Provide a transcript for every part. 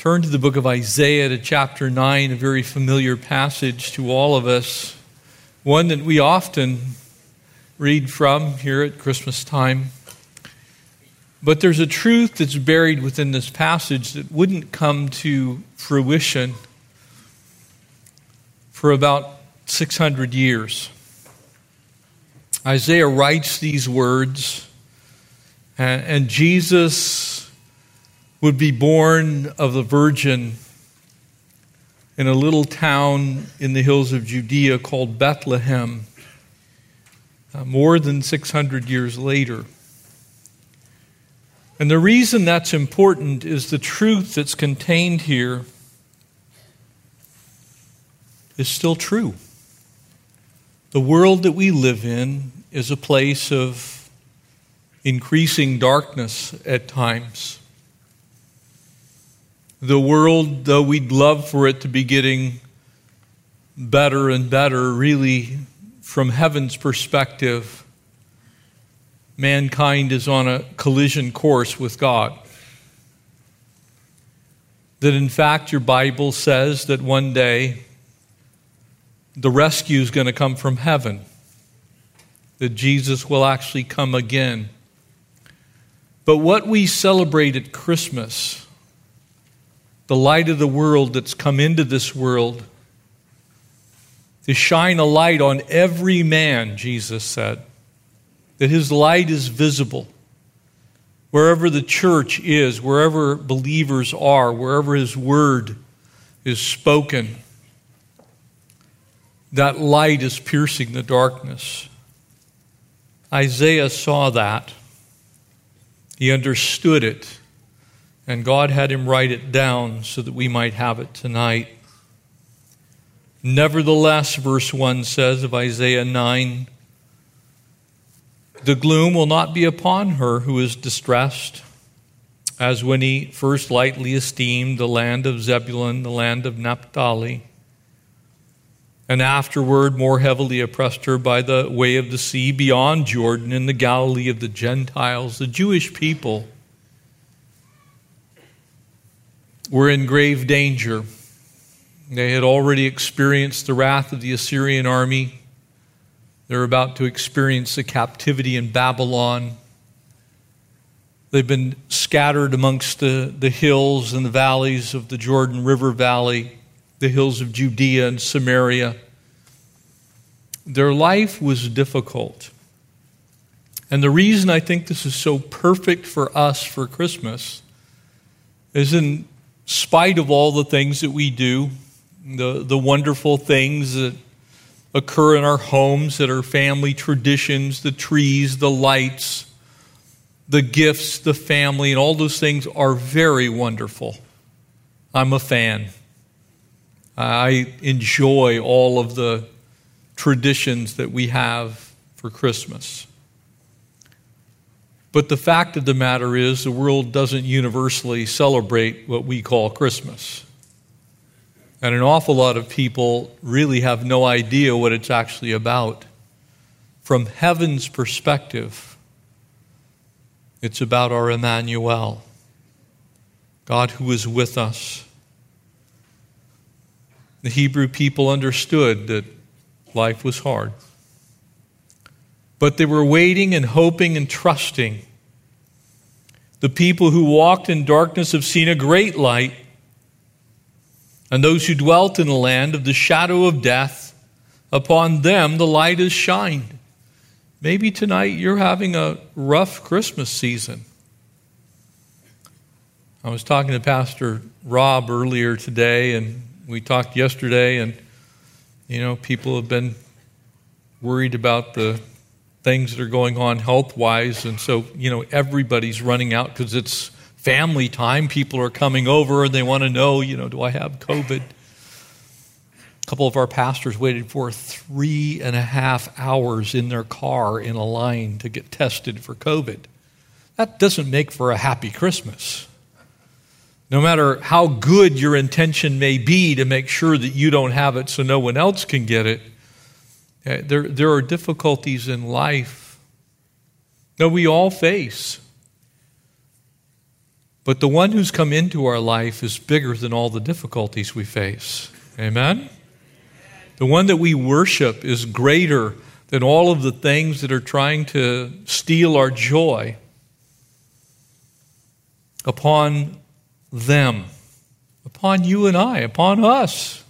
turn to the book of Isaiah to chapter 9, a very familiar passage to all of us, one that we often read from here at Christmas time. But there's a truth that's buried within this passage that wouldn't come to fruition for about 600 years. Isaiah writes these words, and, and Jesus would be born of the Virgin in a little town in the hills of Judea called Bethlehem uh, more than 600 years later. And the reason that's important is the truth that's contained here is still true. The world that we live in is a place of increasing darkness at times. The world, though we'd love for it to be getting better and better, really from heaven's perspective, mankind is on a collision course with God. That in fact, your Bible says that one day the rescue is going to come from heaven, that Jesus will actually come again. But what we celebrate at Christmas, the light of the world that's come into this world, to shine a light on every man, Jesus said, that his light is visible. Wherever the church is, wherever believers are, wherever his word is spoken, that light is piercing the darkness. Isaiah saw that. He understood it. And God had him write it down so that we might have it tonight. Nevertheless, verse 1 says of Isaiah 9 the gloom will not be upon her who is distressed, as when he first lightly esteemed the land of Zebulun, the land of Naphtali, and afterward more heavily oppressed her by the way of the sea beyond Jordan in the Galilee of the Gentiles. The Jewish people were in grave danger they had already experienced the wrath of the Assyrian army. They're about to experience the captivity in Babylon. They've been scattered amongst the, the hills and the valleys of the Jordan River Valley, the hills of Judea and Samaria. Their life was difficult. And the reason I think this is so perfect for us for Christmas is in spite of all the things that we do, the, the wonderful things that occur in our homes that are family traditions, the trees, the lights, the gifts, the family, and all those things are very wonderful. I'm a fan. I enjoy all of the traditions that we have for Christmas. But the fact of the matter is, the world doesn't universally celebrate what we call Christmas. And an awful lot of people really have no idea what it's actually about. From heaven's perspective, it's about our Emmanuel, God who is with us. The Hebrew people understood that life was hard. But they were waiting and hoping and trusting. The people who walked in darkness have seen a great light. And those who dwelt in the land of the shadow of death, upon them the light has shined. Maybe tonight you're having a rough Christmas season. I was talking to Pastor Rob earlier today, and we talked yesterday, and you know, people have been worried about the things that are going on health wise, and so you know, everybody's running out because it's family time. People are coming over and they want to know, you know, do I have COVID? A couple of our pastors waited for three and a half hours in their car in a line to get tested for COVID. That doesn't make for a happy Christmas. No matter how good your intention may be to make sure that you don't have it so no one else can get it, eh, there, there are difficulties in life that we all face. But the one who's come into our life is bigger than all the difficulties we face. Amen? The one that we worship is greater than all of the things that are trying to steal our joy. Upon them, upon you and I, upon us.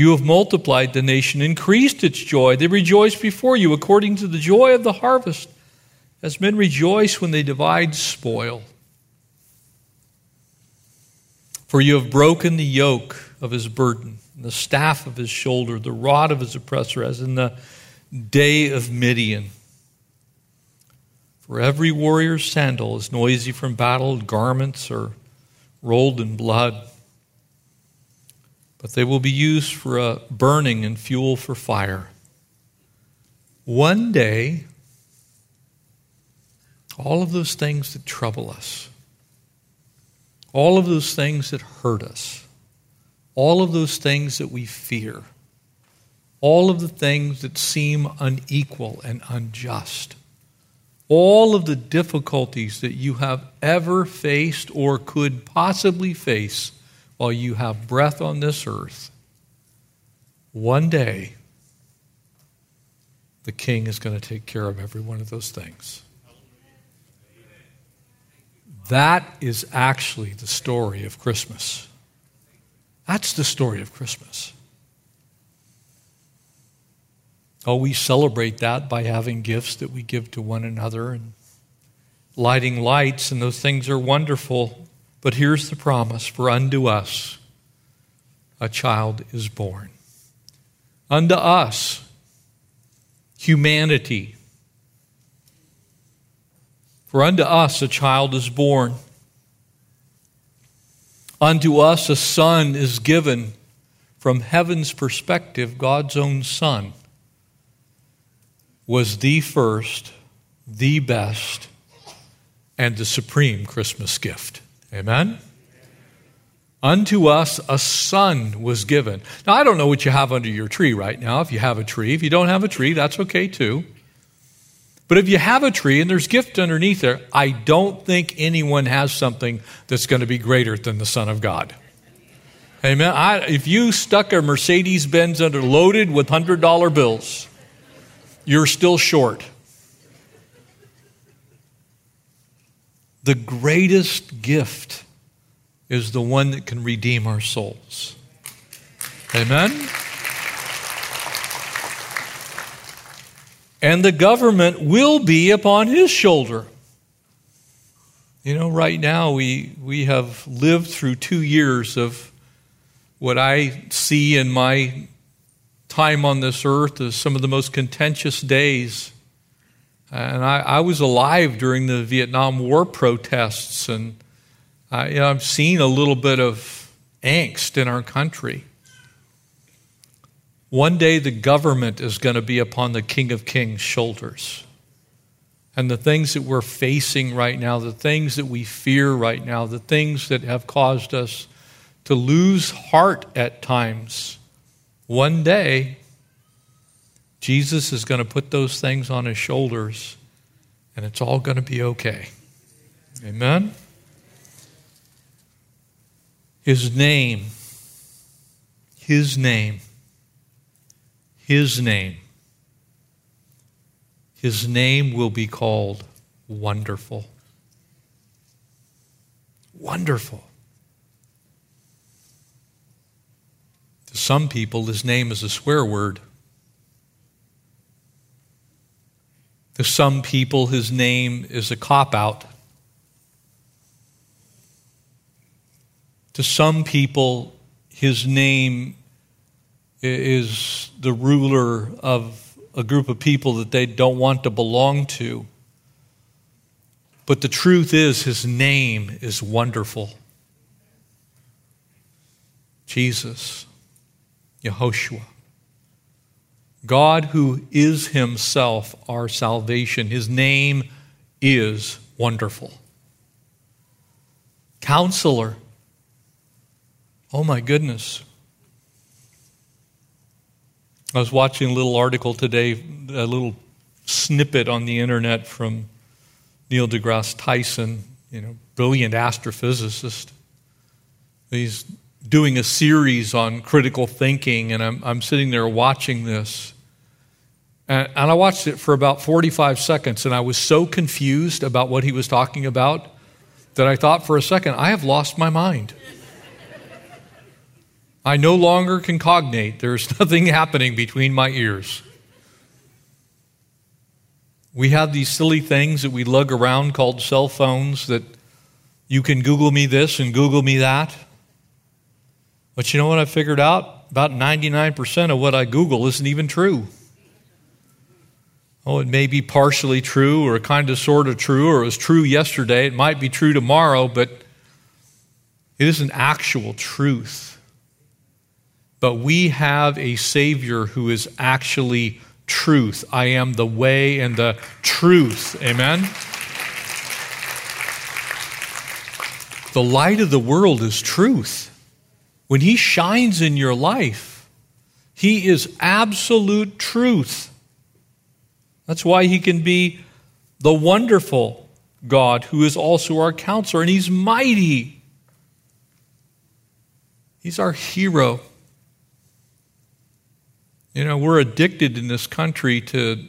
You have multiplied the nation, increased its joy. They rejoice before you according to the joy of the harvest, as men rejoice when they divide spoil. For you have broken the yoke of his burden, the staff of his shoulder, the rod of his oppressor, as in the day of Midian. For every warrior's sandal is noisy from battle, garments are rolled in blood. But they will be used for a burning and fuel for fire. One day, all of those things that trouble us, all of those things that hurt us, all of those things that we fear, all of the things that seem unequal and unjust, all of the difficulties that you have ever faced or could possibly face while you have breath on this earth, one day the king is going to take care of every one of those things. That is actually the story of Christmas. That's the story of Christmas. Oh, we celebrate that by having gifts that we give to one another and lighting lights, and those things are wonderful. But here's the promise for unto us a child is born. Unto us, humanity. For unto us a child is born. Unto us a son is given. From heaven's perspective, God's own son was the first, the best, and the supreme Christmas gift. Amen? Unto us a son was given. Now, I don't know what you have under your tree right now, if you have a tree. If you don't have a tree, that's okay too. But if you have a tree and there's gift underneath there, I don't think anyone has something that's going to be greater than the Son of God. Amen. I, if you stuck a Mercedes Benz under loaded with $100 bills, you're still short. The greatest gift is the one that can redeem our souls. Amen? And the government will be upon his shoulder. You know, right now we, we have lived through two years of what I see in my time on this earth as some of the most contentious days. And I, I was alive during the Vietnam War protests, and I, you know, I've seen a little bit of angst in our country. One day the government is going to be upon the King of Kings' shoulders. And the things that we're facing right now, the things that we fear right now, the things that have caused us to lose heart at times, one day, Jesus is going to put those things on his shoulders and it's all going to be okay. Amen? His name, His name, His name, His name will be called Wonderful. Wonderful. To some people, his name is a swear word. To some people, his name is a cop out. To some people, his name is the ruler of a group of people that they don't want to belong to. But the truth is, his name is wonderful. Jesus, Yehoshua. God, who is himself our salvation. His name is wonderful. Counselor. Oh my goodness. I was watching a little article today, a little snippet on the internet from Neil deGrasse Tyson, you know, brilliant astrophysicist. He's doing a series on critical thinking, and I'm, I'm sitting there watching this. And, and I watched it for about 45 seconds, and I was so confused about what he was talking about that I thought for a second, I have lost my mind. I no longer can cognate. There's nothing happening between my ears. We have these silly things that we lug around called cell phones that you can Google me this and Google me that. But you know what I figured out? About 99% of what I Google isn't even true. Oh, it may be partially true or kind of sort of true, or it was true yesterday. It might be true tomorrow, but it isn't actual truth. But we have a Savior who is actually truth. I am the way and the truth. Amen? The light of the world is truth. When He shines in your life, He is absolute truth. That's why He can be the wonderful God who is also our counselor, and He's mighty. He's our hero. You know, we're addicted in this country to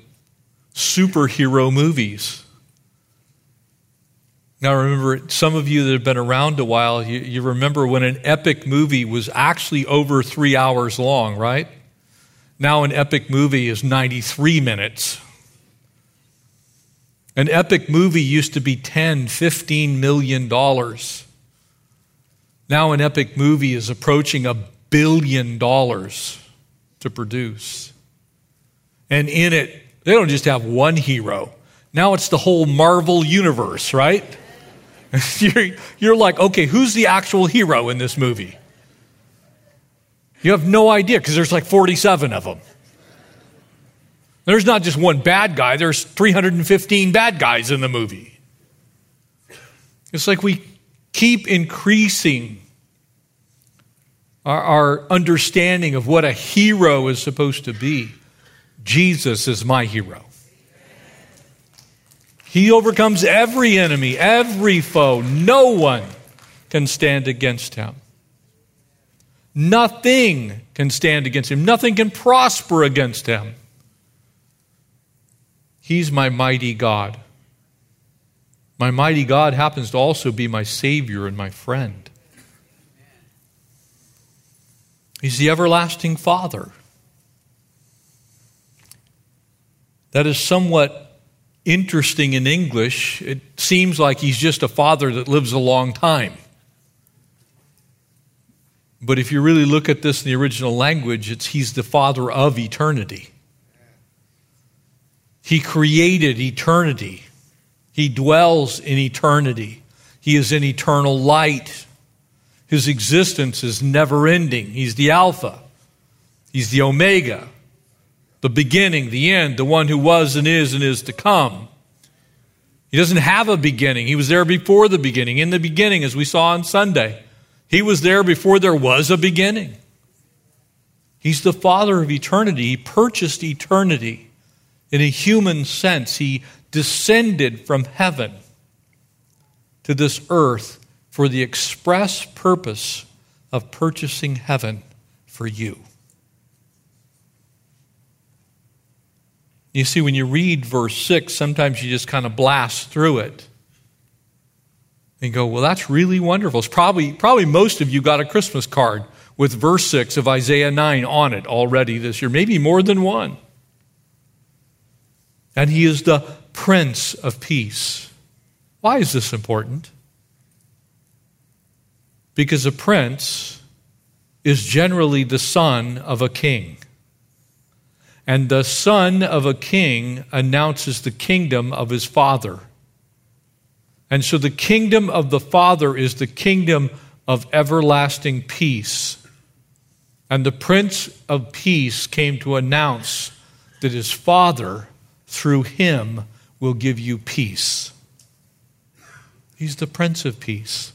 superhero movies. Now, remember, some of you that have been around a while, you, you, remember when an epic movie was actually over three hours long, right? Now, an epic movie is 93 minutes. An epic movie used to be 10, 15 million dollars. Now, an epic movie is approaching a billion dollars to produce. And in it, they don't just have one hero. Now it's the whole Marvel universe, right? you're, you're like, okay, who's the actual hero in this movie? You have no idea because there's like 47 of them. There's not just one bad guy, there's 315 bad guys in the movie. It's like we keep increasing our, our understanding of what a hero is supposed to be. Jesus is my hero. He overcomes every enemy, every foe. No one can stand against him. Nothing can stand against him. Nothing can prosper against him. He's my mighty God. My mighty God happens to also be my Savior and my friend. He's the everlasting Father. That is somewhat interesting in English. It seems like he's just a father that lives a long time. But if you really look at this in the original language, it's he's the father of eternity. He created eternity. He dwells in eternity. He is in eternal light. His existence is never ending. He's the Alpha, He's the Omega, the beginning, the end, the one who was and is and is to come. He doesn't have a beginning. He was there before the beginning. In the beginning, as we saw on Sunday, He was there before there was a beginning. He's the Father of eternity. He purchased eternity in a human sense. He descended from heaven to this earth for the express purpose of purchasing heaven for you. You see, when you read verse 6, sometimes you just kind of blast through it and go, well, that's really wonderful. It's probably, probably most of you got a Christmas card with verse 6 of Isaiah 9 on it already this year, maybe more than one. And he is the Prince of Peace. Why is this important? Because a prince is generally the son of a king. And the son of a king announces the kingdom of his father. And so the kingdom of the Father is the kingdom of everlasting peace. And the Prince of Peace came to announce that his Father, through him, will give you peace. He's the Prince of Peace.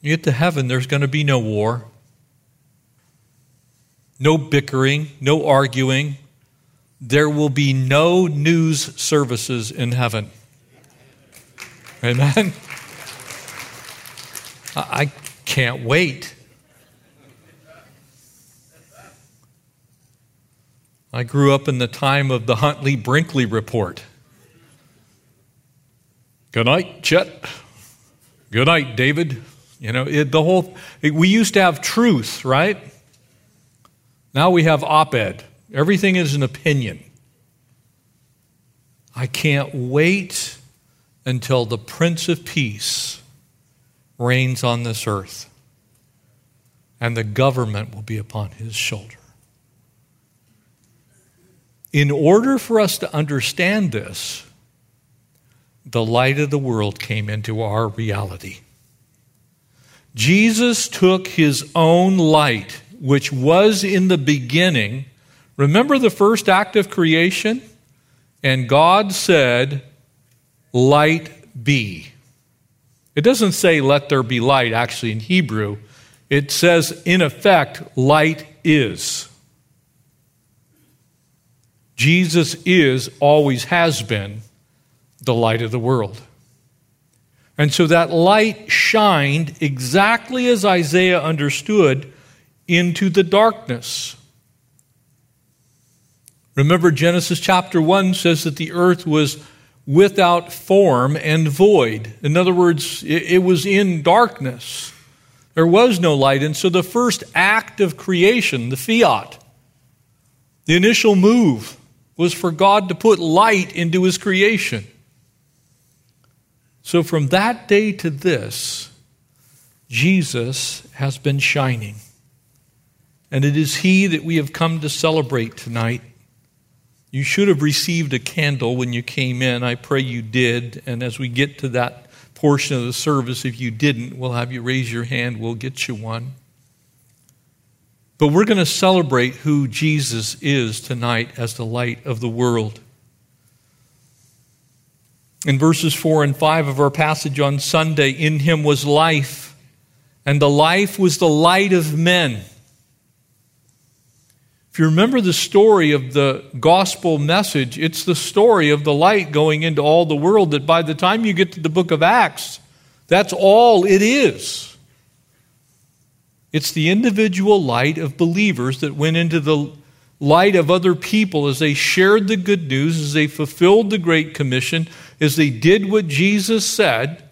You get to heaven, there's going to be no war, no bickering, no arguing. There will be no news services in heaven. Amen. I can't wait. I grew up in the time of the Huntley Brinkley report. Good night, Chet. Good night, David. You know, it, the whole, it, we used to have truth, right? Now we have op ed. Everything is an opinion. I can't wait until the Prince of Peace reigns on this earth and the government will be upon his shoulder. In order for us to understand this, the light of the world came into our reality. Jesus took his own light, which was in the beginning. Remember the first act of creation? And God said, Light be. It doesn't say, Let there be light, actually, in Hebrew. It says, in effect, light is. Jesus is, always has been, the light of the world. And so that light shined exactly as Isaiah understood into the darkness. Remember, Genesis chapter 1 says that the earth was without form and void. In other words, it, was in darkness. There was no light. And so the first act of creation, the fiat, the initial move, was for God to put light into his creation. So from that day to this, Jesus has been shining. And it is he that we have come to celebrate tonight. You should have received a candle when you came in. I pray you did. And as we get to that portion of the service, if you didn't, we'll have you raise your hand. We'll get you one. But we're going to celebrate who Jesus is tonight as the light of the world. In verses 4 and 5 of our passage on Sunday, in him was life, and the life was the light of men. If you remember the story of the gospel message, it's the story of the light going into all the world that by the time you get to the book of Acts, that's all it is. It's the individual light of believers that went into the light of other people as they shared the good news, as they fulfilled the Great Commission, as they did what Jesus said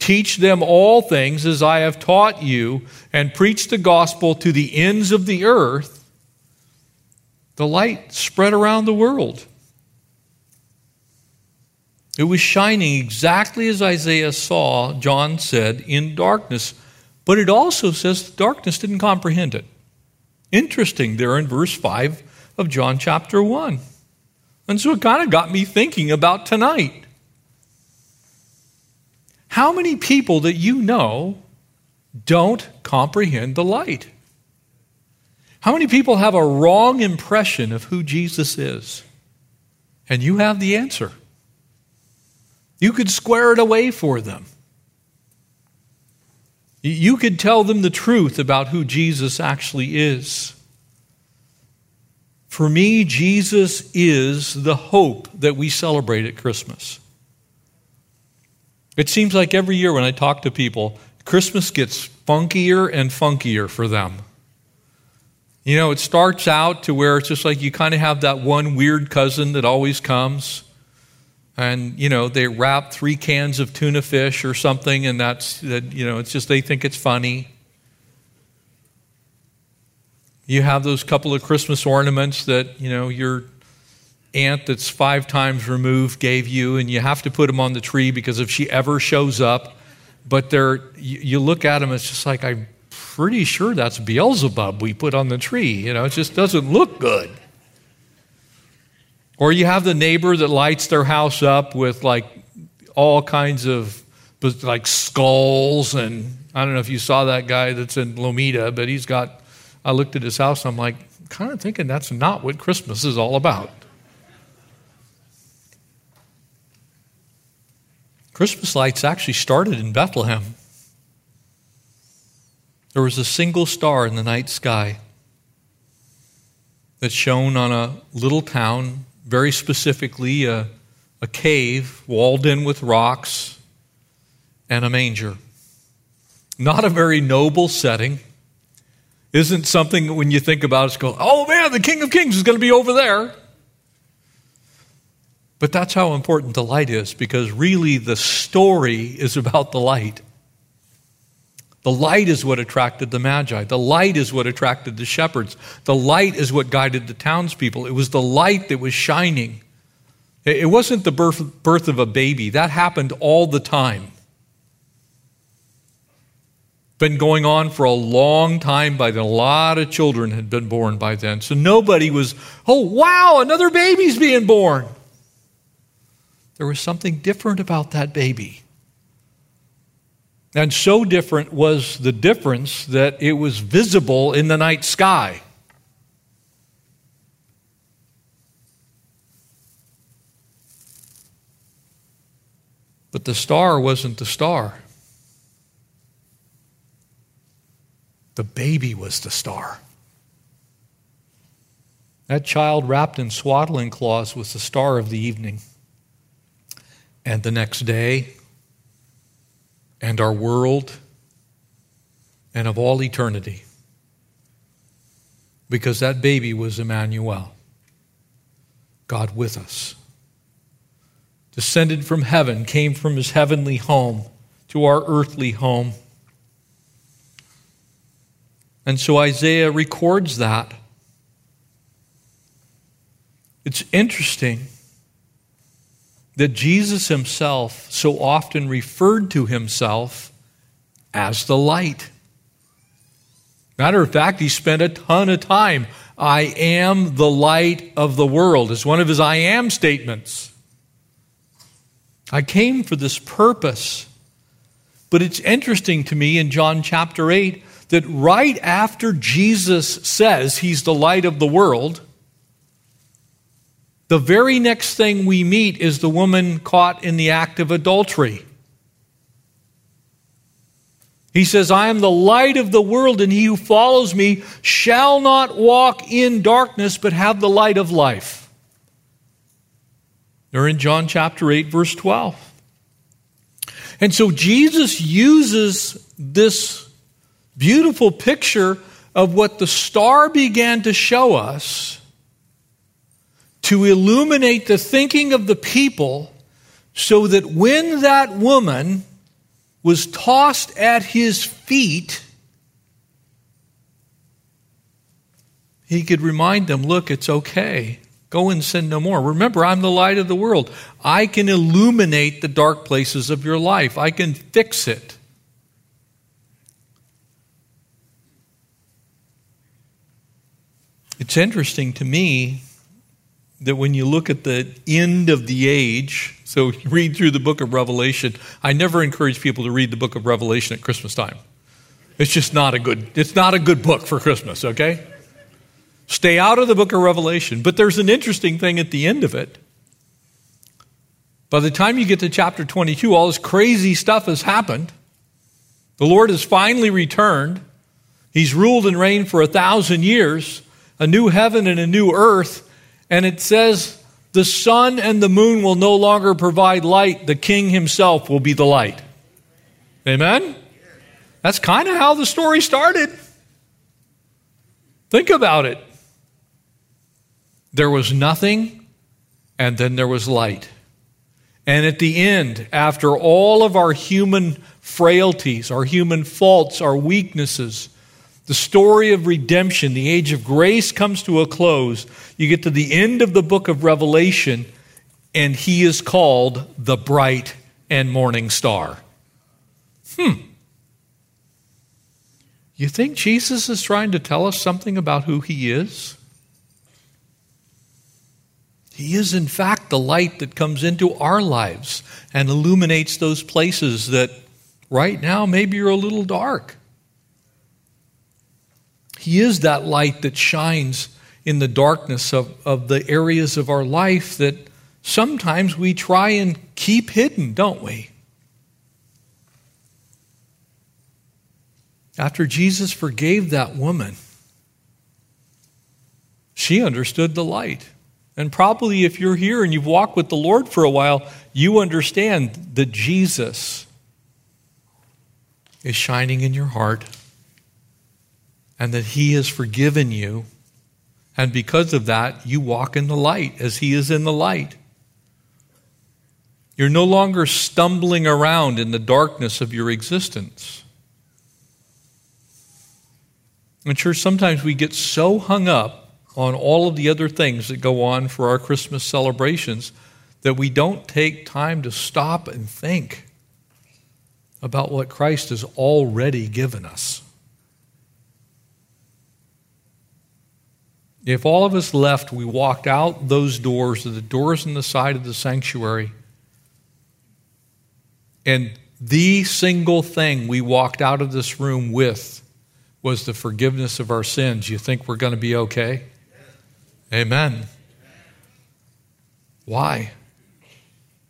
teach them all things as I have taught you, and preach the gospel to the ends of the earth. The light spread around the world. It was shining exactly as Isaiah saw, John said, in darkness. But it also says darkness didn't comprehend it. Interesting there in verse 5 of John chapter 1. And so it kind of got me thinking about tonight. How many people that you know don't comprehend the light? How many people have a wrong impression of who Jesus is? And you have the answer. You could square it away for them. You could tell them the truth about who Jesus actually is. For me, Jesus is the hope that we celebrate at Christmas. It seems like every year when I talk to people, Christmas gets funkier and funkier for them. You know, it starts out to where it's just like you kind of have that one weird cousin that always comes. And you know they wrap three cans of tuna fish or something and that's that you know it's just they think it's funny. You have those couple of christmas ornaments that you know your aunt that's five times removed gave you and you have to put them on the tree because if she ever shows up but they're you, you look at them it's just like i'm pretty sure that's beelzebub we put on the tree you know it just doesn't look good or you have the neighbor that lights their house up with like all kinds of like skulls and I don't know if you saw that guy that's in Lomita, but he's got I looked at his house and I'm like kind of thinking that's not what Christmas is all about. Christmas lights actually started in Bethlehem. There was a single star in the night sky that shone on a little town, very specifically a, a cave walled in with rocks and a manger. Not a very noble setting. Isn't something when you think about it, it's go, oh man, the King of Kings is going to be over there. But that's how important the light is because really the story is about the light. The light is what attracted the Magi. The light is what attracted the shepherds. The light is what guided the townspeople. It was the light that was shining. It wasn't the birth, birth of a baby, that happened all the time. Been going on for a long time by then. A lot of children had been born by then. So nobody was, oh, wow, another baby's being born. There was something different about that baby. And so different was the difference that it was visible in the night sky. But the star wasn't the star. The baby was the star. That child wrapped in swaddling cloths was the star of the evening. And the next day, and our world and of all eternity. Because that baby was Emmanuel, God with us. Descended from heaven, came from his heavenly home to our earthly home. And so Isaiah records that. It's interesting that Jesus himself so often referred to himself as the light. Matter of fact, he spent a ton of time. I am the light of the world, is one of his I am statements. I came for this purpose. But it's interesting to me in John chapter 8 that right after Jesus says he's the light of the world, the very next thing we meet is the woman caught in the act of adultery. He says, I am the light of the world, and he who follows me shall not walk in darkness, but have the light of life. They're in John chapter 8, verse 12. And so Jesus uses this beautiful picture of what the star began to show us to illuminate the thinking of the people so that when that woman was tossed at his feet, he could remind them look, it's okay. Go and sin no more. Remember, I'm the light of the world. I can illuminate the dark places of your life, I can fix it. It's interesting to me that when you look at the end of the age, so read through the book of Revelation, I never encourage people to read the book of Revelation at Christmas time. It's just not a good it's not a good book for Christmas, okay? Stay out of the book of Revelation, but there's an interesting thing at the end of it. By the time you get to chapter 22, all this crazy stuff has happened. The Lord has finally returned. He's ruled and reigned for a thousand years, a new heaven and a new earth and it says, The sun and the moon will no longer provide light, the king himself will be the light. Amen? That's kind of how the story started. Think about it. There was nothing, and then there was light. And at the end, after all of our human frailties, our human faults, our weaknesses, the story of redemption, the age of grace comes to a close. You get to the end of the book of Revelation, and he is called the bright and morning star. Hmm. You think Jesus is trying to tell us something about who he is? He is, in fact, the light that comes into our lives and illuminates those places that right now maybe you're a little dark. He is that light that shines in the darkness of, of the areas of our life that sometimes we try and keep hidden, don't we? After Jesus forgave that woman, she understood the light. And probably if you're here and you've walked with the Lord for a while, you understand that Jesus is shining in your heart and that He has forgiven you. And because of that, you walk in the light as He is in the light. You're no longer stumbling around in the darkness of your existence. And, church, sometimes we get so hung up on all of the other things that go on for our Christmas celebrations that we don't take time to stop and think about what Christ has already given us. If all of us left, we walked out those doors, the doors in the side of the sanctuary, and the single thing we walked out of this room with was the forgiveness of our sins, you think we're going to be okay? Amen. Why?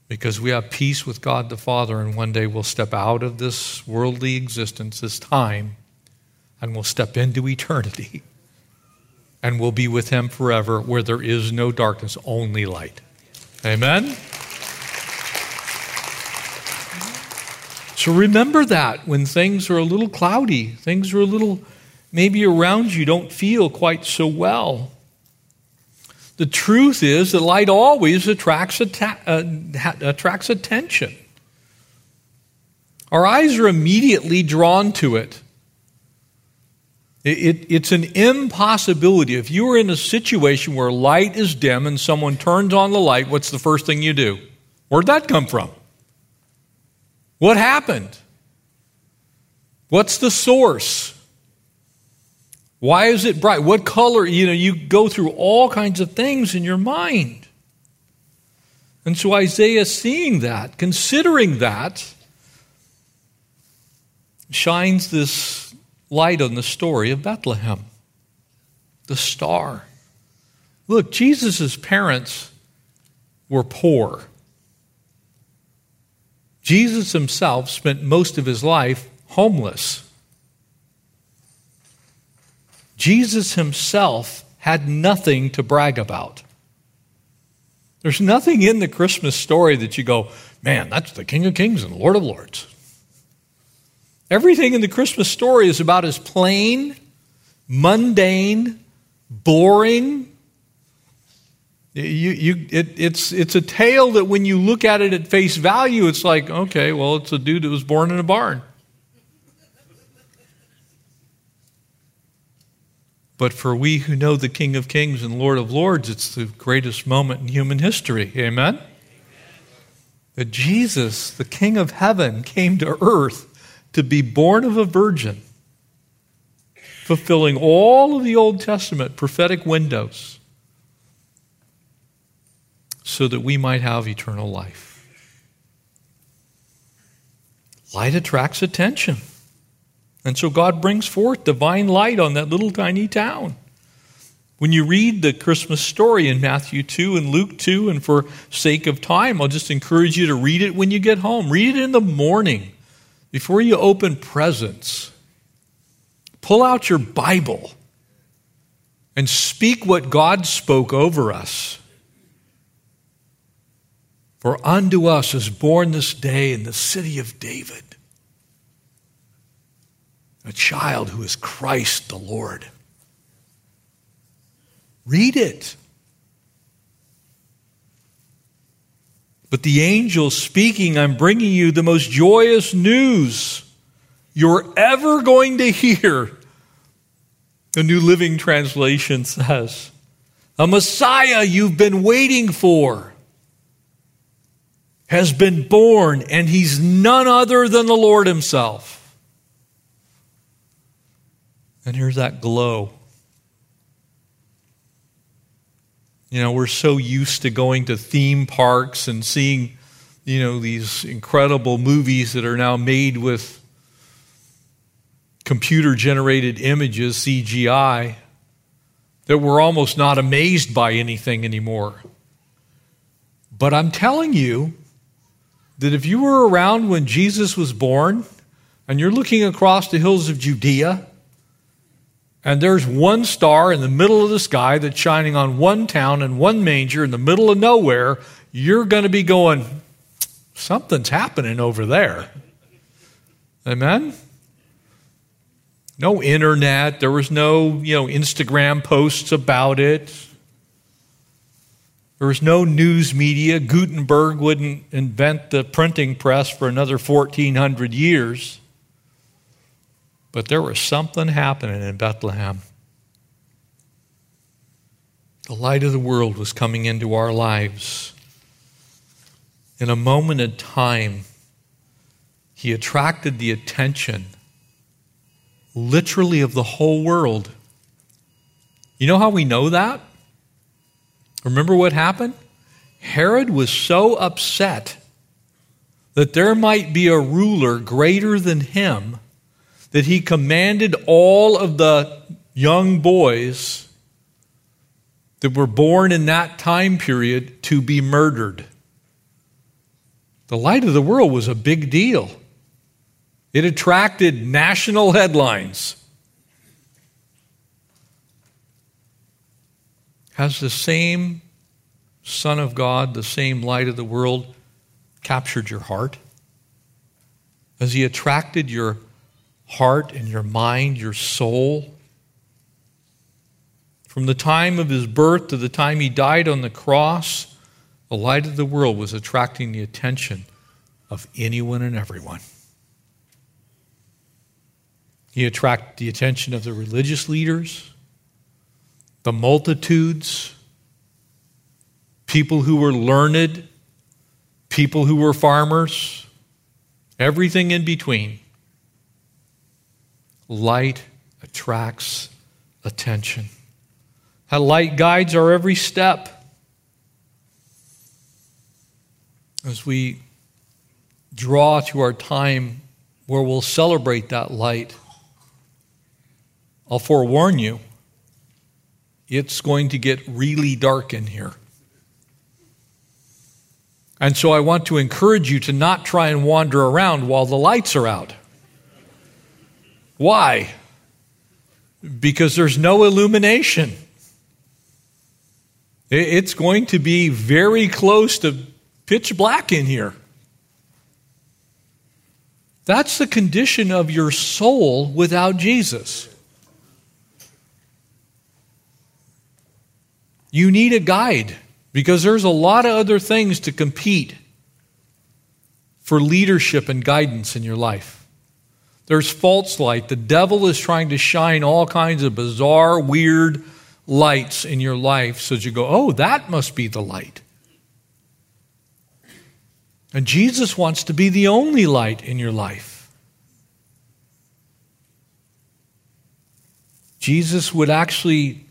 Because we have peace with God the Father, and one day we'll step out of this worldly existence, this time, and we'll step into eternity. And we'll be with Him forever, where there is no darkness, only light. Amen? So remember that when things are a little cloudy, things are a little maybe around you don't feel quite so well. The truth is that light always attracts, atta- uh, attracts attention. Our eyes are immediately drawn to it. It, it. It's an impossibility. If you are in a situation where light is dim and someone turns on the light, what's the first thing you do? Where'd that come from? What happened? What's the source? Why is it bright? What color? You know, you go through all kinds of things in your mind. And so Isaiah, seeing that, considering that, shines this light on the story of Bethlehem, the star. Look, Jesus' parents were poor. Jesus himself spent most of his life homeless. Jesus himself had nothing to brag about. There's nothing in the Christmas story that you go, man, that's the King of Kings and Lord of Lords. Everything in the Christmas story is about as plain, mundane, boring. You, you, it, it's, it's a tale that when you look at it at face value, it's like, okay, well, it's a dude that was born in a barn. But for we who know the King of Kings and Lord of Lords, it's the greatest moment in human history. Amen? That Jesus, the King of heaven, came to earth to be born of a virgin, fulfilling all of the Old Testament prophetic windows so that we might have eternal life. Light attracts attention. And so God brings forth divine light on that little tiny town. When you read the Christmas story in Matthew 2 and Luke 2, and for sake of time, I'll just encourage you to read it when you get home. Read it in the morning before you open presents. Pull out your Bible and speak what God spoke over us. For unto us is born this day in the city of David a child who is Christ the Lord. Read it. But the angel speaking, I'm bringing you the most joyous news you're ever going to hear. The New Living Translation says, A Messiah you've been waiting for has been born, and he's none other than the Lord Himself. And here's that glow. You know, we're so used to going to theme parks and seeing, you know, these incredible movies that are now made with computer generated images, CGI, that we're almost not amazed by anything anymore. But I'm telling you that if you were around when Jesus was born and you're looking across the hills of Judea, and there's one star in the middle of the sky that's shining on one town and one manger in the middle of nowhere, you're going to be going, something's happening over there. Amen? No internet. There was no, you know, Instagram posts about it. There was no news media. Gutenberg wouldn't invent the printing press for another 1400 years. But there was something happening in Bethlehem. The light of the world was coming into our lives. In a moment in time, he attracted the attention, literally, of the whole world. You know how we know that? Remember what happened? Herod was so upset that there might be a ruler greater than him that he commanded all of the young boys that were born in that time period to be murdered. The light of the world was a big deal. It attracted national headlines. Has the same Son of God, the same light of the world, captured your heart? Has he attracted your heart and your mind, your soul. From the time of his birth to the time he died on the cross, the light of the world was attracting the attention of anyone and everyone. He attracted the attention of the religious leaders, the multitudes, people who were learned, people who were farmers, everything in between. Light attracts attention. How light guides our every step. As we draw to our time where we'll celebrate that light, I'll forewarn you, it's going to get really dark in here. And so I want to encourage you to not try and wander around while the lights are out. Why? Because there's no illumination. It's going to be very close to pitch black in here. That's the condition of your soul without Jesus. You need a guide because there's a lot of other things to compete for leadership and guidance in your life. There's false light. The devil is trying to shine all kinds of bizarre, weird lights in your life so that you go, oh, that must be the light. And Jesus wants to be the only light in your life. Jesus would actually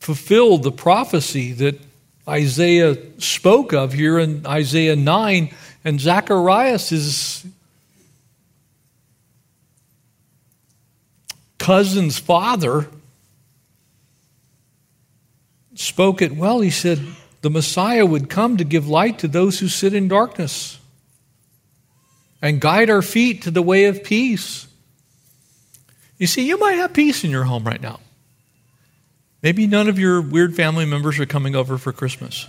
fulfill the prophecy that Isaiah spoke of here in Isaiah 9, and Zacharias is cousin's father spoke it well. He said, The Messiah would come to give light to those who sit in darkness and guide our feet to the way of peace. You see, you might have peace in your home right now. Maybe none of your weird family members are coming over for Christmas.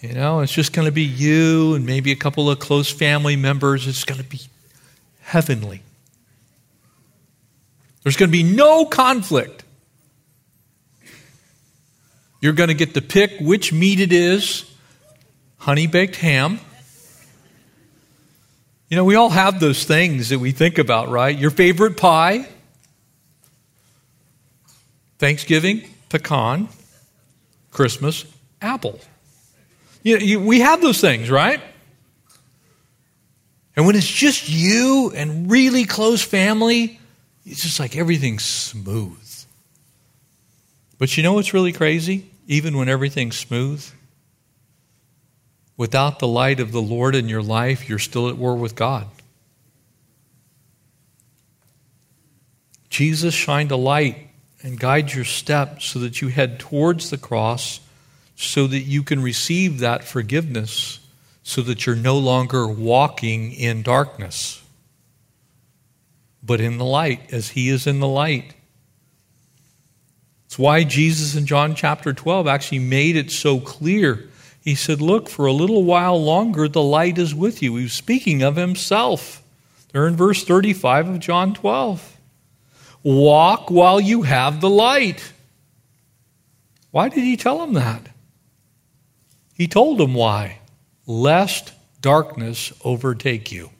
You know, it's just going to be you and maybe a couple of close family members. It's going to be heavenly. There's going to be no conflict. You're going to get to pick which meat it is honey baked ham. You know, we all have those things that we think about, right? Your favorite pie, Thanksgiving, pecan, Christmas, apple. You, you, we have those things, right? And when it's just you and really close family, it's just like everything's smooth. But you know what's really crazy? Even when everything's smooth, without the light of the Lord in your life, you're still at war with God. Jesus shined a light and guides your steps so that you head towards the cross so that you can receive that forgiveness so that you're no longer walking in darkness but in the light as he is in the light. It's why Jesus in John chapter 12 actually made it so clear. He said, Look, for a little while longer, the light is with you. He was speaking of himself. There in verse 35 of John 12. Walk while you have the light. Why did he tell him that? He told him why. Lest darkness overtake you.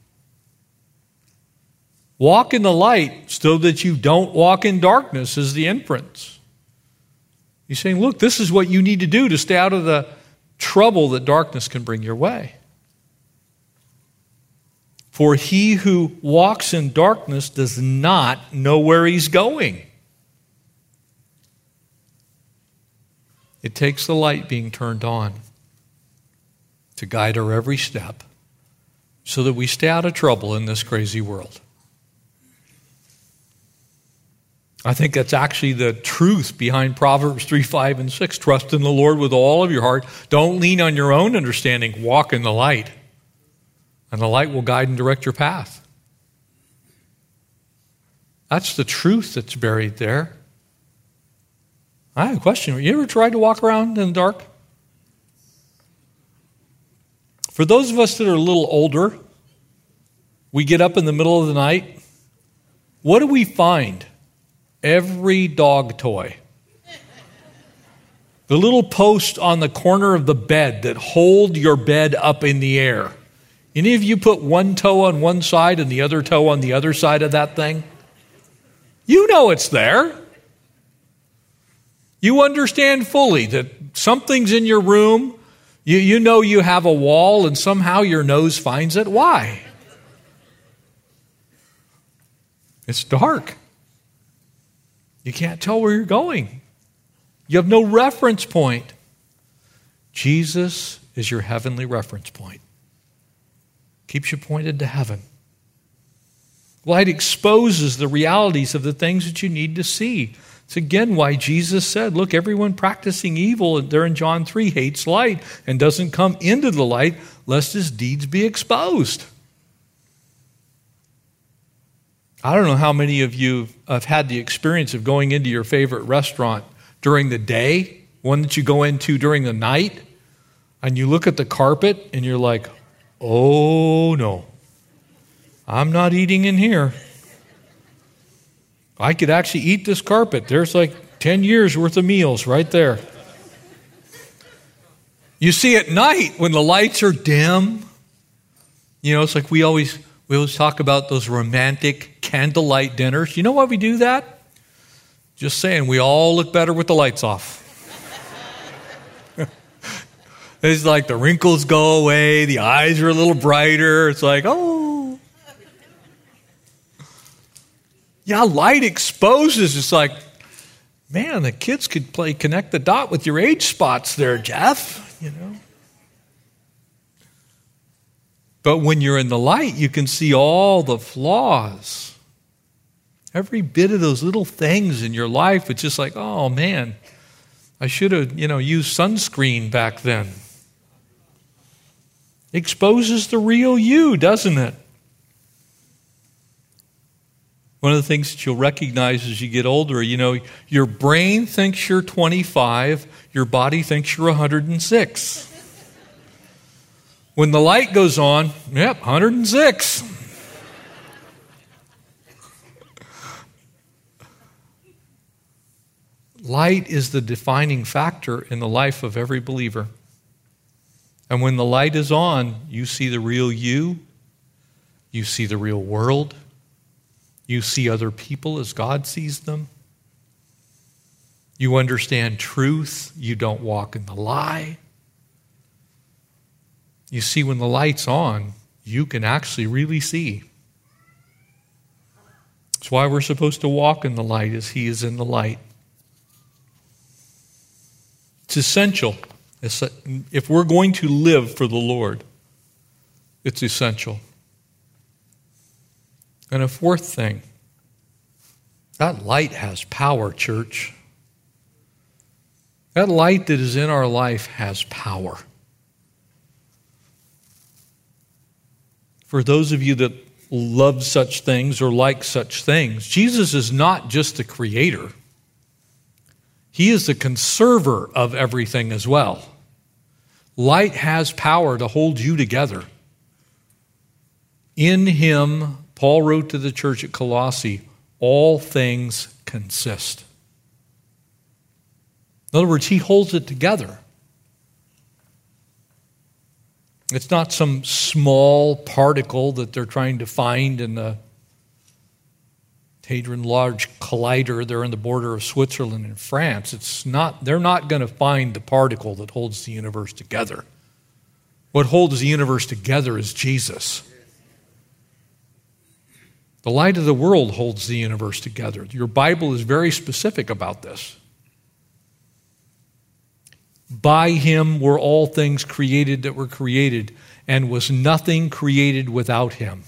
Walk in the light so that you don't walk in darkness, is the inference. He's saying, look, this is what you need to do to stay out of the trouble that darkness can bring your way. For he who walks in darkness does not know where he's going. It takes the light being turned on to guide our every step so that we stay out of trouble in this crazy world. I think that's actually the truth behind Proverbs 3, 5, and 6. Trust in the Lord with all of your heart. Don't lean on your own understanding. Walk in the light. And the light will guide and direct your path. That's the truth that's buried there. I have a question. You ever tried to walk around in the dark? For those of us that are a little older, we get up in the middle of the night. What do we find? Every dog toy. The little post on the corner of the bed that hold your bed up in the air. Any of you put one toe on one side and the other toe on the other side of that thing? You know it's there. You understand fully that something's in your room. You, you know you have a wall and somehow your nose finds it. Why? It's dark. You can't tell where you're going. You have no reference point. Jesus is your heavenly reference point. Keeps you pointed to heaven. Light exposes the realities of the things that you need to see. It's again why Jesus said, Look, everyone practicing evil, there in John 3, hates light and doesn't come into the light lest his deeds be exposed. I don't know how many of you have had the experience of going into your favorite restaurant during the day, one that you go into during the night, and you look at the carpet and you're like, oh no, I'm not eating in here. I could actually eat this carpet. There's like 10 years worth of meals right there. You see, at night when the lights are dim, you know, it's like we always we always talk about those romantic candlelight dinners. You know why we do that? Just saying, we all look better with the lights off. it's like the wrinkles go away, the eyes are a little brighter. It's like, oh. Yeah, light exposes. It's like, man, the kids could play connect the dot with your age spots there, Jeff. You know. But when you're in the light, you can see all the flaws. Every bit of those little things in your life, it's just like, oh man, I should have, you know, used sunscreen back then. Exposes the real you, doesn't it? One of the things that you'll recognize as you get older, you know, your brain thinks you're 25, your body thinks you're 106. When the light goes on, yep, 106. light is the defining factor in the life of every believer. And when the light is on, you see the real you, you see the real world, you see other people as God sees them. You understand truth, you don't walk in the lie. You see, when the light's on, you can actually really see. That's why we're supposed to walk in the light as He is in the light. It's essential. If we're going to live for the Lord, it's essential. And a fourth thing that light has power, church. That light that is in our life has power. For those of you that love such things or like such things, Jesus is not just the creator, He is the conserver of everything as well. Light has power to hold you together. In Him, Paul wrote to the church at Colossae, all things consist. In other words, he holds it together. It's not some small particle that they're trying to find in the Hadron Large Collider there on the border of Switzerland and France. It's not, they're not going to find the particle that holds the universe together. What holds the universe together is Jesus. The light of the world holds the universe together. Your Bible is very specific about this. By him were all things created that were created, and was nothing created without him.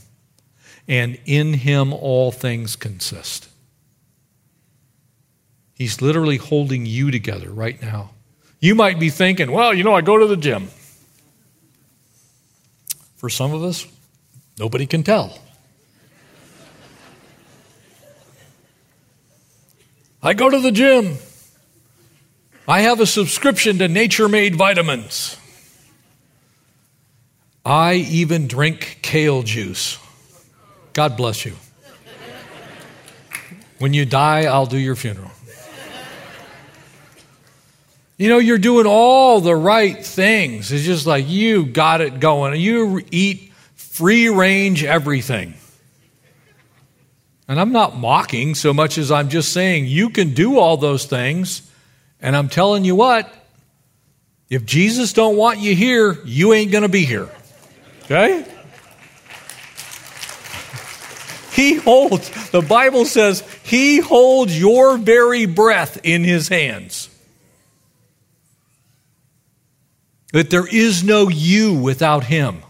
And in him all things consist. He's literally holding you together right now. You might be thinking, well, you know, I go to the gym. For some of us, nobody can tell. I go to the gym. I have a subscription to Nature Made vitamins. I even drink kale juice. God bless you. When you die, I'll do your funeral. You know, you're doing all the right things. It's just like you got it going. You eat free range everything. And I'm not mocking so much as I'm just saying you can do all those things. And I'm telling you what, if Jesus don't want you here, you ain't going to be here. Okay? He holds, the Bible says, He holds your very breath in His hands. That there is no you without Him.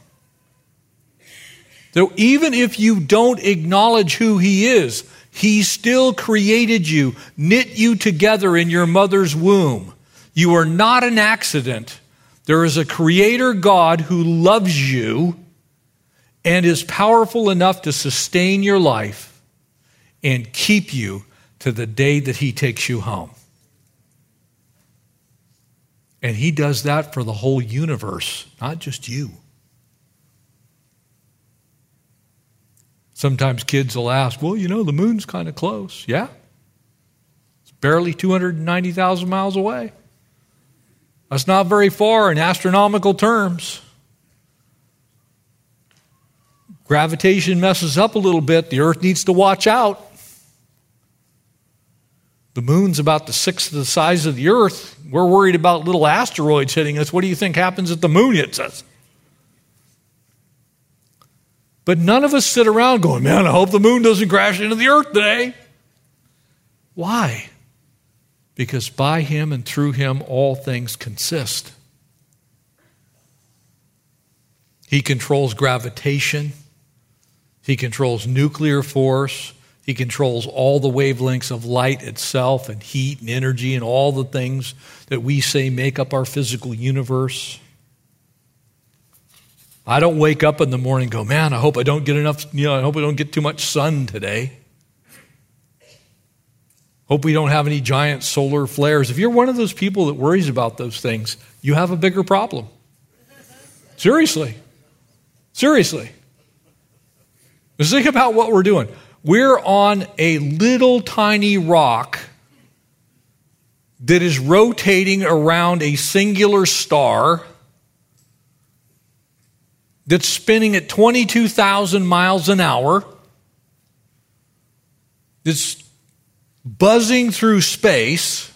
So even if you don't acknowledge who He is, He still created you, knit you together in your mother's womb. You are not an accident. There is a creator God who loves you and is powerful enough to sustain your life and keep you to the day that He takes you home. And He does that for the whole universe, not just you. Sometimes kids will ask, well, you know, the moon's kind of close. Yeah. It's barely 290,000 miles away. That's not very far in astronomical terms. Gravitation messes up a little bit. The Earth needs to watch out. The moon's about the sixth of the size of the Earth. We're worried about little asteroids hitting us. What do you think happens if the moon hits us? But none of us sit around going, man, I hope the moon doesn't crash into the earth today. Why? Because by him and through him all things consist. He controls gravitation, he controls nuclear force, he controls all the wavelengths of light itself and heat and energy and all the things that we say make up our physical universe. I don't wake up in the morning and go, man, I hope I don't get enough, you know, I hope I don't get too much sun today. Hope we don't have any giant solar flares. If you're one of those people that worries about those things, you have a bigger problem. Seriously. Seriously. Just think about what we're doing. We're on a little tiny rock that is rotating around a singular star that's spinning at 22,000 miles an hour, that's buzzing through space,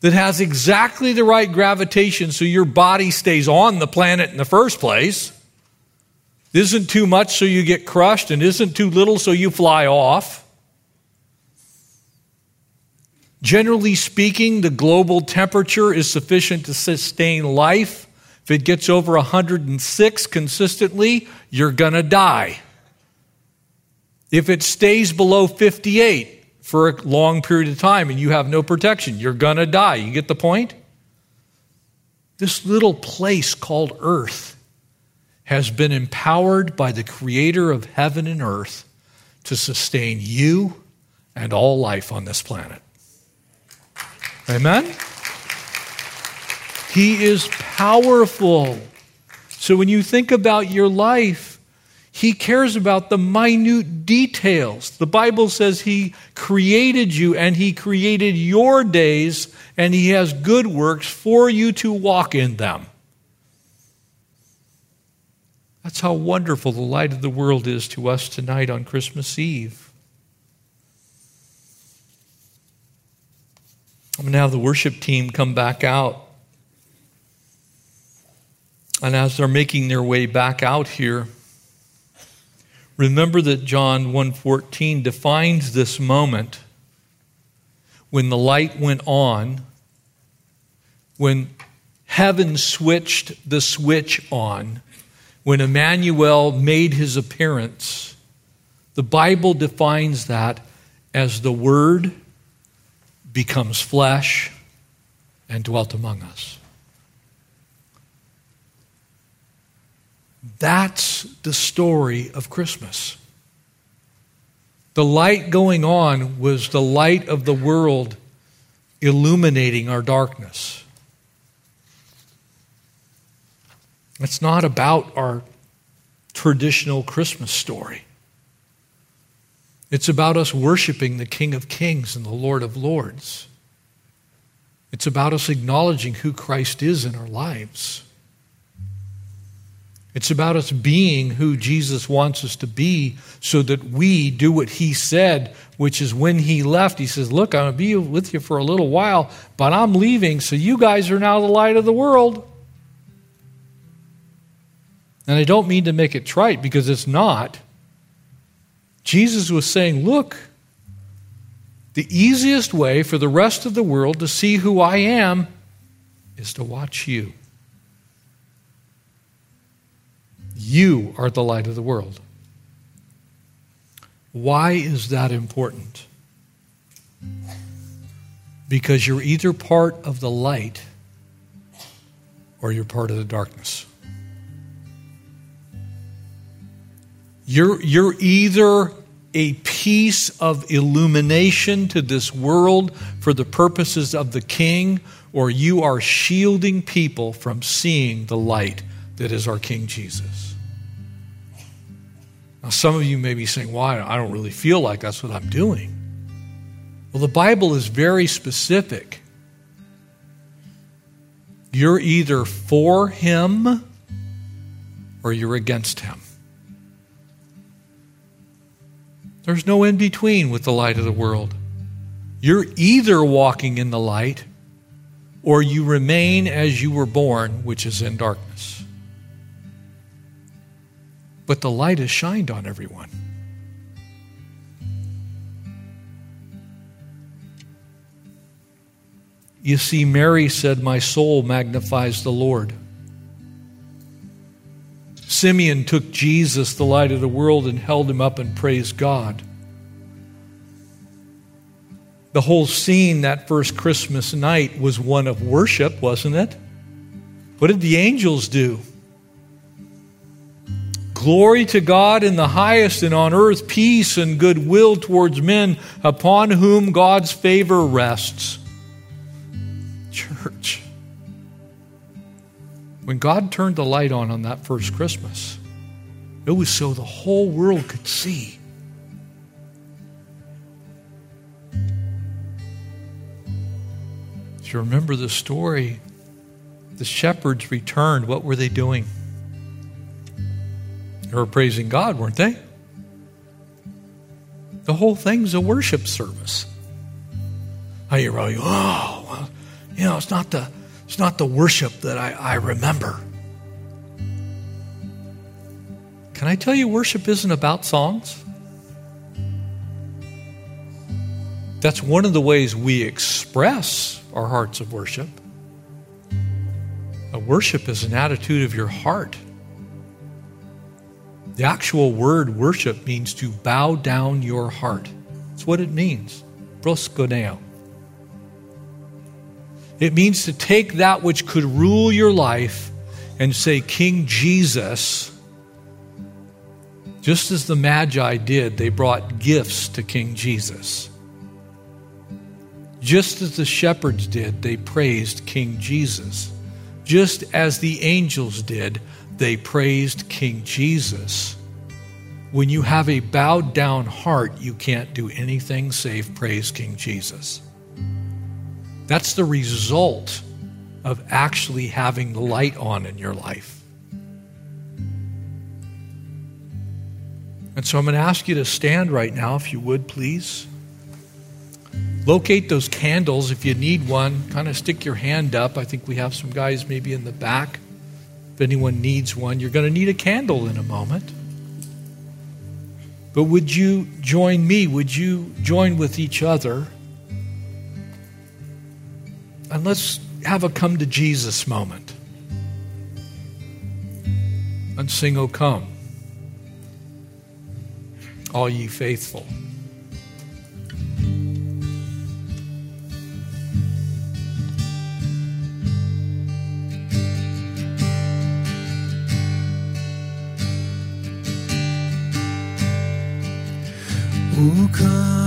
that has exactly the right gravitation so your body stays on the planet in the first place, isn't too much so you get crushed, and isn't too little so you fly off. Generally speaking, the global temperature is sufficient to sustain life. If it gets over 106 consistently, you're going to die. If it stays below 58 for a long period of time and you have no protection, you're going to die. You get the point? This little place called Earth has been empowered by the Creator of heaven and earth to sustain you and all life on this planet. Amen? He is powerful. So when you think about your life, he cares about the minute details. The Bible says He created you and He created your days, and He has good works for you to walk in them. That's how wonderful the light of the world is to us tonight on Christmas Eve. I'm going to have the worship team come back out. And as they're making their way back out here, Remember that John 1:14 defines this moment when the light went on, when heaven switched the switch on, when Emmanuel made his appearance. The Bible defines that as the Word becomes flesh and dwelt among us. That's the story of Christmas. The light going on was the light of the world illuminating our darkness. It's not about our traditional Christmas story. It's about us worshiping the King of Kings and the Lord of Lords. It's about us acknowledging who Christ is in our lives. It's about us being who Jesus wants us to be so that we do what he said, which is when he left, he says, Look, I'm going to be with you for a little while, but I'm leaving, so you guys are now the light of the world. And I don't mean to make it trite because it's not. Jesus was saying, Look, the easiest way for the rest of the world to see who I am is to watch you. You are the light of the world. Why is that important? Because you're either part of the light or you're part of the darkness. You're, you're either a piece of illumination to this world for the purposes of the king, or you are shielding people from seeing the light that is our King Jesus. Now, some of you may be saying, Why? Well, I don't really feel like that's what I'm doing. Well, the Bible is very specific. You're either for Him or you're against Him. There's no in between with the light of the world. You're either walking in the light or you remain as you were born, which is in darkness but the light has shined on everyone. You see, Mary said, My soul magnifies the Lord. Simeon took Jesus, the light of the world, and held him up and praised God. The whole scene that first Christmas night was one of worship, wasn't it? What did the angels do? Glory to God in the highest, and on earth peace and goodwill towards men upon whom God's favor rests. Church, when God turned the light on on that first Christmas, it was so the whole world could see. Do you remember the story? The shepherds returned. What were they doing? Were praising God, weren't they? The whole thing's a worship service. How you really, oh, well, you know, it's not the it's not the worship that I, I remember. Can I tell you, worship isn't about songs? That's one of the ways we express our hearts of worship. A worship is an attitude of your heart. The actual word worship means to bow down your heart. That's what it means. Proskuneo. It means to take that which could rule your life and say, King Jesus, just as the Magi did, they brought gifts to King Jesus. Just as the shepherds did, they praised King Jesus. Just as the angels did, they praised King Jesus. When you have a bowed down heart, you can't do anything save praise King Jesus. That's the result of actually having the light on in your life. And so I'm going to ask you to stand right now, if you would, please. Locate those candles if you need one. Kind of stick your hand up. I think we have some guys maybe in the back. If anyone needs one, you're going to need a candle in a moment. But would you join me? Would you join with each other? And let's have a come to Jesus moment. And sing, O come, all ye faithful. O come,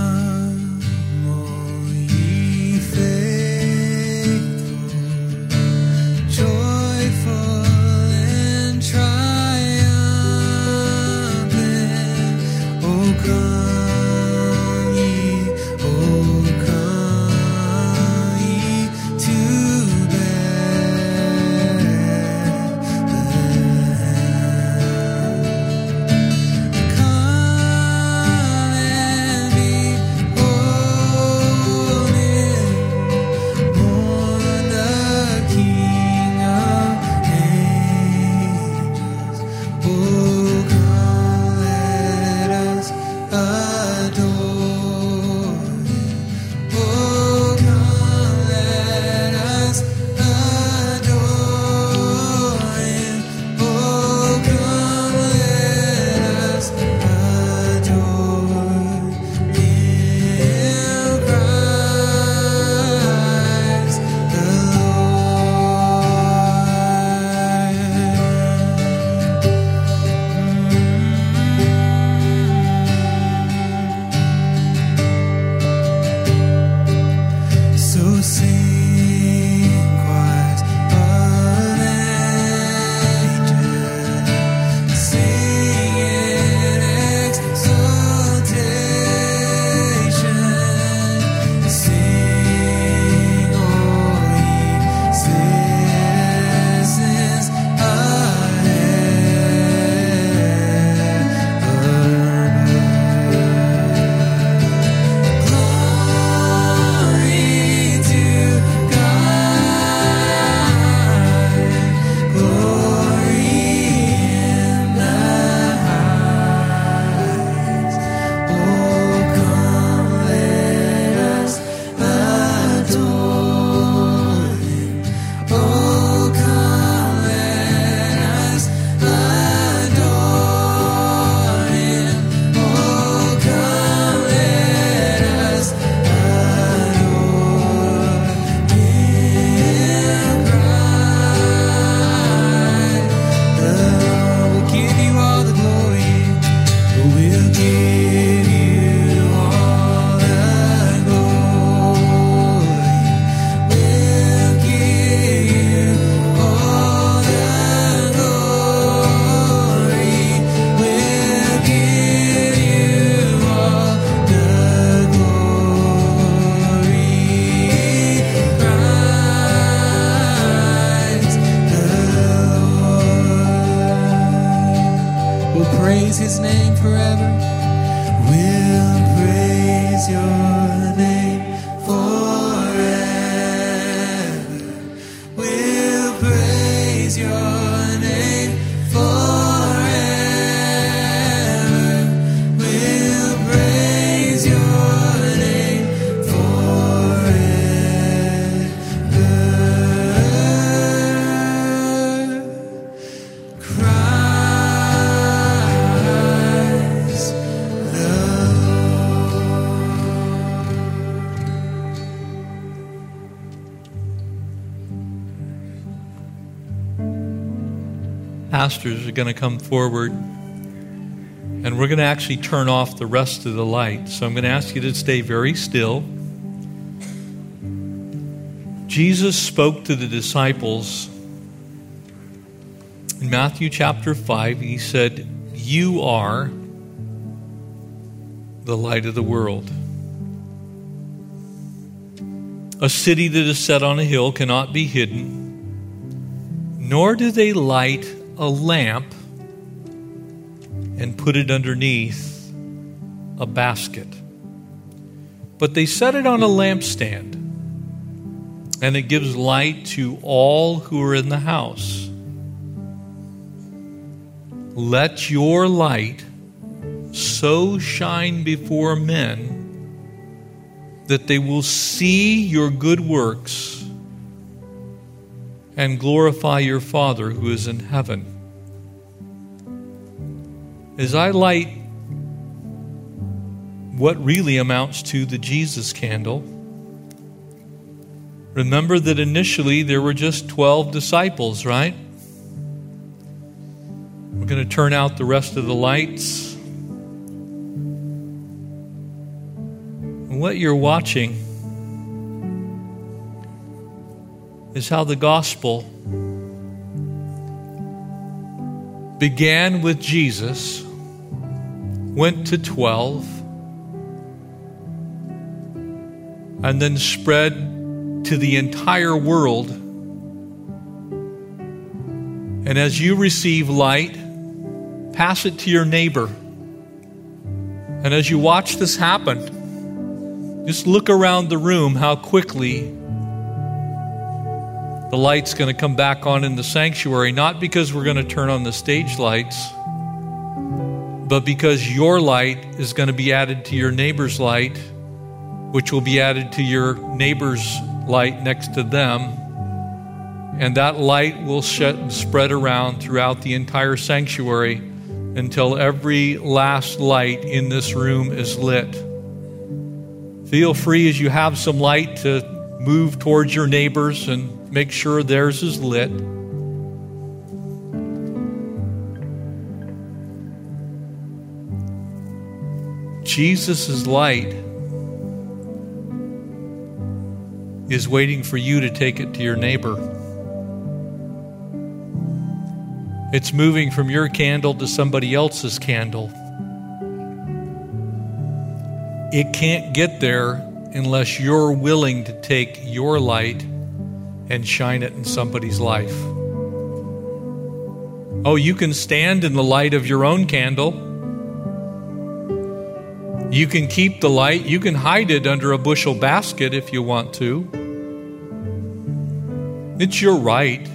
pastors are going to come forward and we're going to actually turn off the rest of the light. So I'm going to ask you to stay very still. Jesus spoke to the disciples in Matthew chapter 5. He said, You are the light of the world. A city that is set on a hill cannot be hidden, nor do they light a lamp and put it underneath a basket. But they set it on a lampstand, and it gives light to all who are in the house. Let your light so shine before men that they will see your good works and glorify your Father who is in heaven. As I light what really amounts to the Jesus candle, remember that initially there were just 12 disciples, right? We're going to turn out the rest of the lights. And what you're watching is how the gospel began with Jesus, went to 12, and then spread to the entire world. And as you receive light, pass it to your neighbor. And as you watch this happen, just look around the room how quickly the light's going to come back on in the sanctuary, not because we're going to turn on the stage lights, but because your light is going to be added to your neighbor's light, which will be added to your neighbor's light next to them. And that light will shed, spread around throughout the entire sanctuary until every last light in this room is lit. Feel free as you have some light to move towards your neighbors and make sure theirs is lit. Jesus' light is waiting for you to take it to your neighbor. It's moving from your candle to somebody else's candle. It can't get there unless you're willing to take your light and shine it in somebody's life. Oh, you can stand in the light of your own candle. You can keep the light. You can hide it under a bushel basket if you want to. It's your right.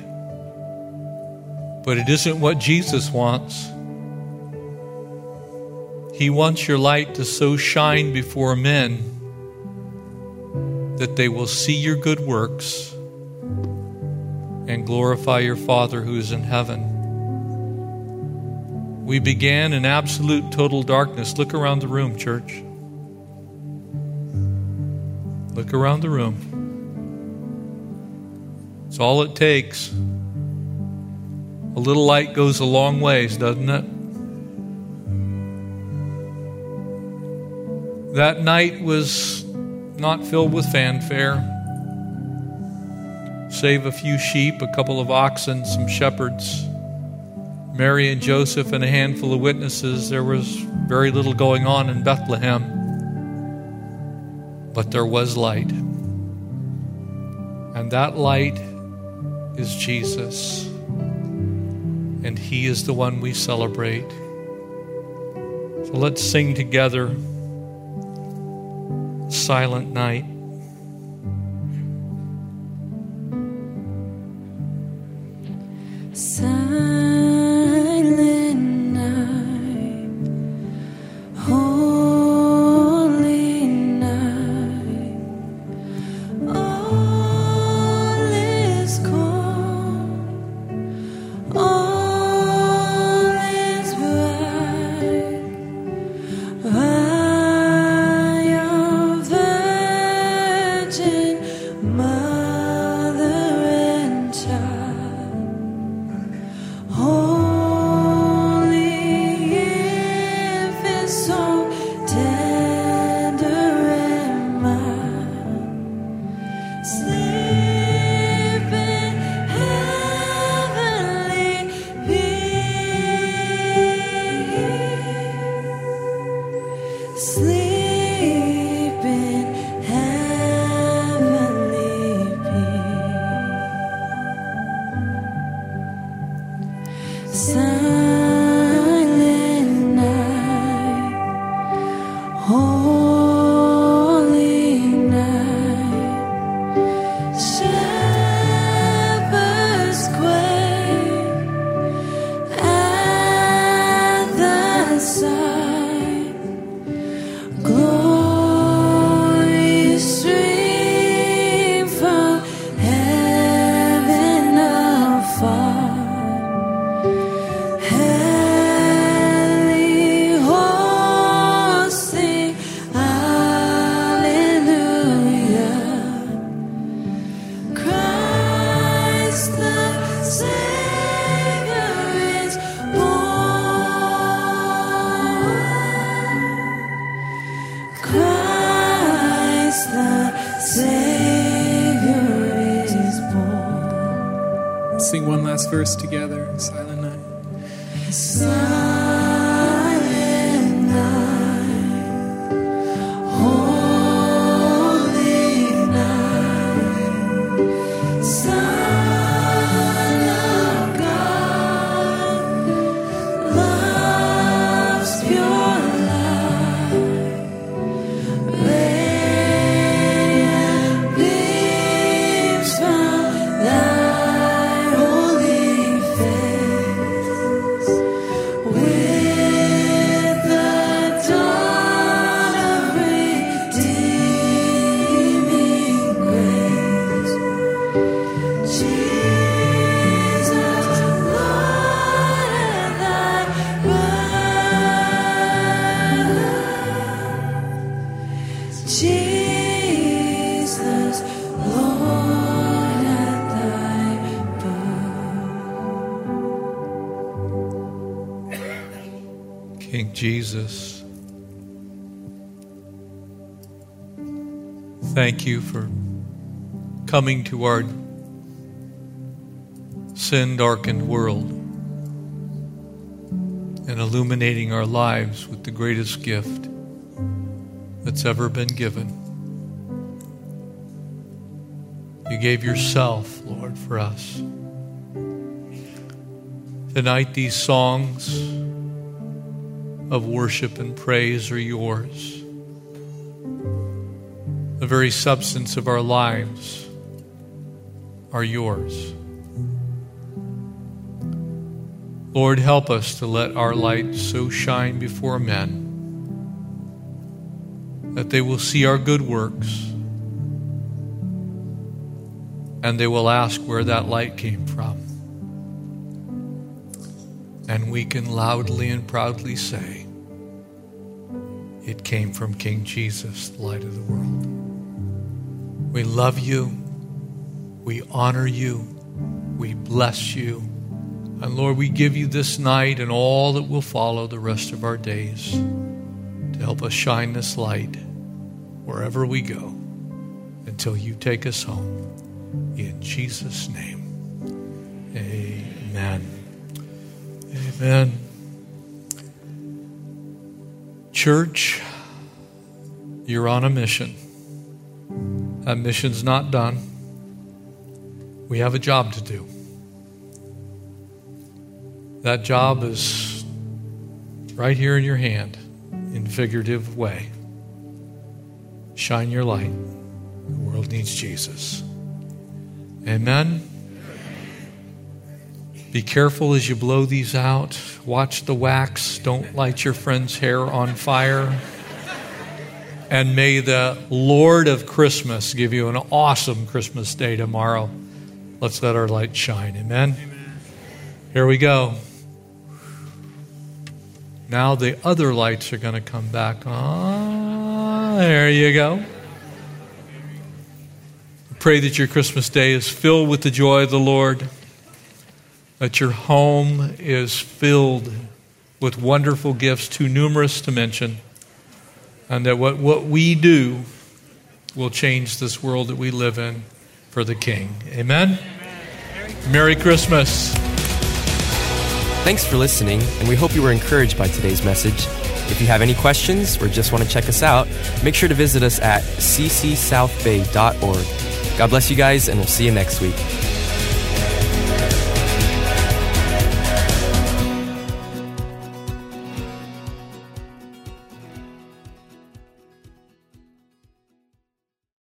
But it isn't what Jesus wants. He wants your light to so shine before men that they will see your good works and glorify your Father who is in heaven. We began in absolute total darkness. Look around the room, church. Look around the room. It's all it takes. A little light goes a long ways, doesn't it? That night was not filled with fanfare. Save a few sheep, a couple of oxen, some shepherds, Mary and Joseph, and a handful of witnesses, there was very little going on in Bethlehem. But there was light. And that light is Jesus. And He is the one we celebrate. So let's sing together Silent Night. You for coming to our sin darkened world and illuminating our lives with the greatest gift that's ever been given. You gave yourself, Lord, for us. Tonight, these songs of worship and praise are yours. The very substance of our lives are yours. Lord, help us to let our light so shine before men that they will see our good works and they will ask where that light came from. And we can loudly and proudly say, It came from King Jesus, the light of the world. We love you. We honor you. We bless you. And Lord, we give you this night and all that will follow the rest of our days to help us shine this light wherever we go until you take us home. In Jesus' name, amen. Amen. Church, you're on a mission. That mission's not done. We have a job to do. That job is right here in your hand in figurative way. Shine your light. The world needs Jesus. Amen. Be careful as you blow these out. Watch the wax. Don't light your friend's hair on fire. And may the Lord of Christmas give you an awesome Christmas day tomorrow. Let's let our light shine. Amen. Here we go. Now the other lights are going to come back on. There you go. Pray that your Christmas day is filled with the joy of the Lord, that your home is filled with wonderful gifts, too numerous to mention, and that what, what we do will change this world that we live in for the King. Amen? Merry Christmas. Thanks for listening, and we hope you were encouraged by today's message. If you have any questions or just want to check us out, make sure to visit us at ccsouthbay.org. God bless you guys, and we'll see you next week.